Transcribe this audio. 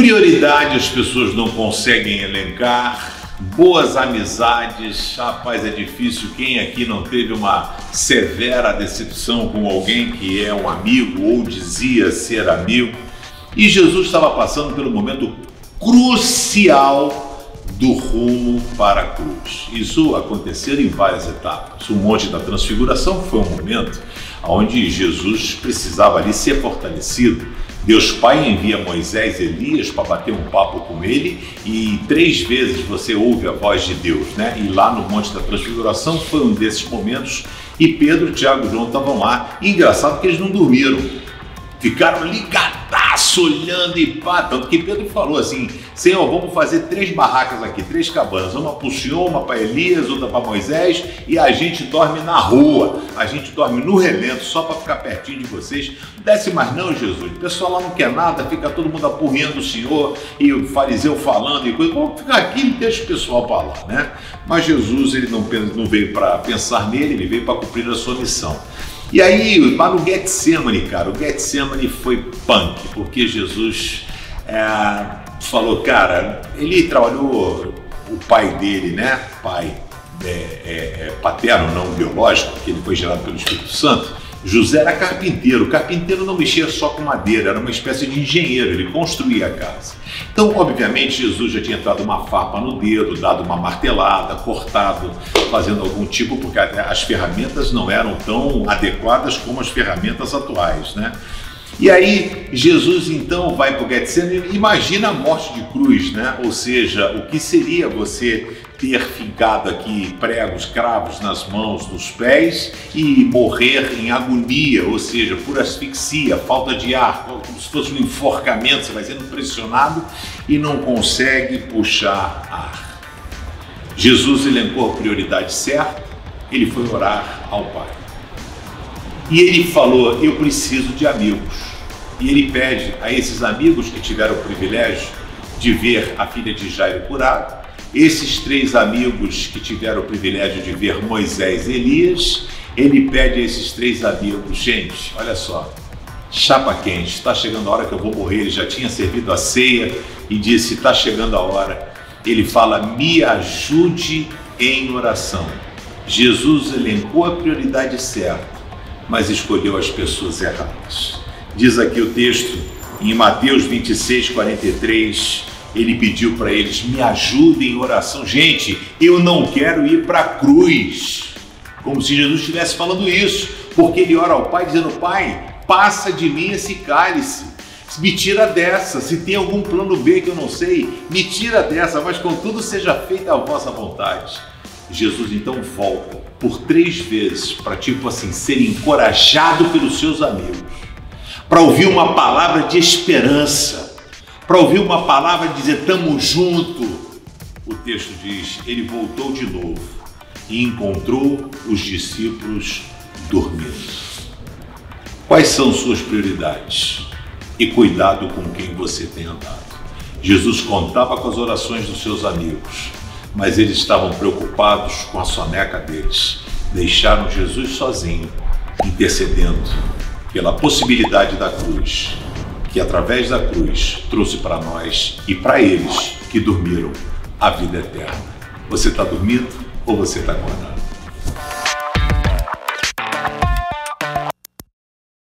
Prioridade as pessoas não conseguem elencar. Boas amizades, rapaz, é difícil. Quem aqui não teve uma severa decepção com alguém que é um amigo ou dizia ser amigo? E Jesus estava passando pelo momento crucial do rumo para a cruz. Isso aconteceu em várias etapas. O Monte da Transfiguração foi um momento onde Jesus precisava ali ser fortalecido Deus Pai envia Moisés e Elias para bater um papo com ele e três vezes você ouve a voz de Deus, né? E lá no Monte da Transfiguração foi um desses momentos e Pedro, Tiago e João estavam lá. E engraçado que eles não dormiram, ficaram ligadaço olhando e pá. Tanto que Pedro falou assim: Senhor, vamos fazer três barracas aqui, três cabanas, uma para o Senhor, uma para Elias, outra para Moisés, e a gente dorme na rua, a gente dorme no relento, só para ficar pertinho de vocês. Desce mais não, Jesus. O pessoal lá não quer nada, fica todo mundo apurrendo o Senhor e o fariseu falando e coisa. Vamos ficar aqui e deixa o pessoal para lá, né? Mas Jesus, ele não, não veio para pensar nele, ele veio para cumprir a sua missão. E aí, lá no Getsemane, cara, o Getsemane foi punk, porque Jesus é, falou, cara, ele trabalhou o pai dele, né? Pai é, é, é, paterno, não biológico, porque ele foi gerado pelo Espírito Santo. José era carpinteiro. O carpinteiro não mexia só com madeira, era uma espécie de engenheiro, ele construía a casa. Então, obviamente, Jesus já tinha entrado uma farpa no dedo, dado uma martelada, cortado, fazendo algum tipo, porque as ferramentas não eram tão adequadas como as ferramentas atuais, né? E aí Jesus então vai para o Getsemane, imagina a morte de cruz, né? Ou seja, o que seria você ter ficado aqui pregos, cravos nas mãos, nos pés e morrer em agonia, ou seja, por asfixia, falta de ar, como se fosse um enforcamento, você vai sendo pressionado e não consegue puxar ar. Jesus elencou a prioridade certa, ele foi orar ao Pai. E ele falou: Eu preciso de amigos. E ele pede a esses amigos que tiveram o privilégio de ver a filha de Jairo curada, esses três amigos que tiveram o privilégio de ver Moisés e Elias, ele pede a esses três amigos, gente, olha só, chapa quente, está chegando a hora que eu vou morrer. Ele já tinha servido a ceia e disse: está chegando a hora. Ele fala: me ajude em oração. Jesus elencou a prioridade certa, mas escolheu as pessoas erradas. Diz aqui o texto, em Mateus 26, 43, ele pediu para eles: me ajudem em oração. Gente, eu não quero ir para a cruz. Como se Jesus estivesse falando isso, porque ele ora ao Pai dizendo: Pai, passa de mim esse cálice. Me tira dessa. Se tem algum plano B que eu não sei, me tira dessa, mas contudo seja feita a vossa vontade. Jesus então volta por três vezes para, tipo assim, ser encorajado pelos seus amigos para ouvir uma palavra de esperança, para ouvir uma palavra de dizer estamos junto. O texto diz: ele voltou de novo e encontrou os discípulos dormindo. Quais são suas prioridades? E cuidado com quem você tem andado. Jesus contava com as orações dos seus amigos, mas eles estavam preocupados com a soneca deles. Deixaram Jesus sozinho, intercedendo pela possibilidade da cruz, que através da cruz trouxe para nós e para eles que dormiram a vida eterna. Você está dormindo ou você está acordado?